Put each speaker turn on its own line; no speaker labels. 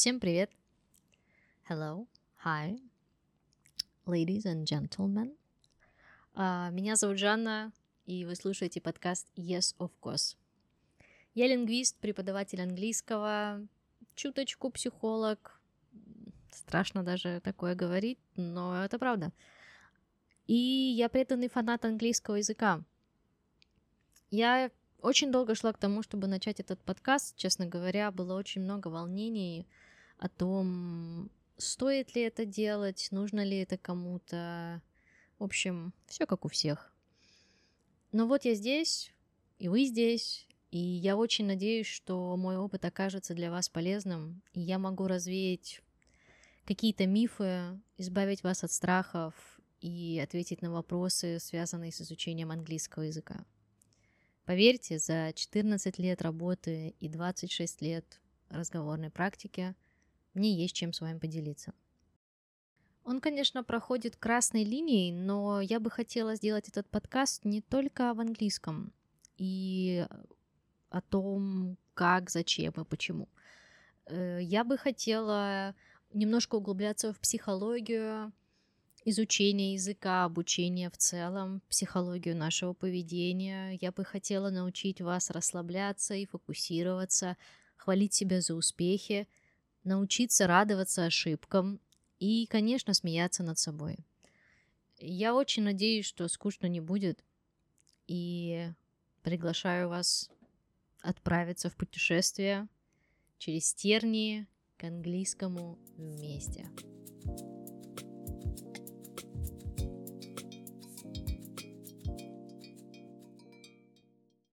Всем привет! Hello, hi, ladies and gentlemen. Uh, меня зовут Жанна, и вы слушаете подкаст Yes, of course. Я лингвист, преподаватель английского, чуточку психолог. Страшно даже такое говорить, но это правда. И я преданный фанат английского языка. Я очень долго шла к тому, чтобы начать этот подкаст. Честно говоря, было очень много волнений о том, стоит ли это делать, нужно ли это кому-то. В общем, все как у всех. Но вот я здесь, и вы здесь, и я очень надеюсь, что мой опыт окажется для вас полезным, и я могу развеять какие-то мифы, избавить вас от страхов и ответить на вопросы, связанные с изучением английского языка. Поверьте, за 14 лет работы и 26 лет разговорной практики мне есть чем с вами поделиться. Он, конечно, проходит красной линией, но я бы хотела сделать этот подкаст не только в английском и о том, как, зачем и почему. Э, я бы хотела немножко углубляться в психологию, изучение языка, обучение в целом, психологию нашего поведения. Я бы хотела научить вас расслабляться и фокусироваться, хвалить себя за успехи, научиться радоваться ошибкам и, конечно, смеяться над собой. Я очень надеюсь, что скучно не будет, и приглашаю вас отправиться в путешествие через тернии к английскому вместе.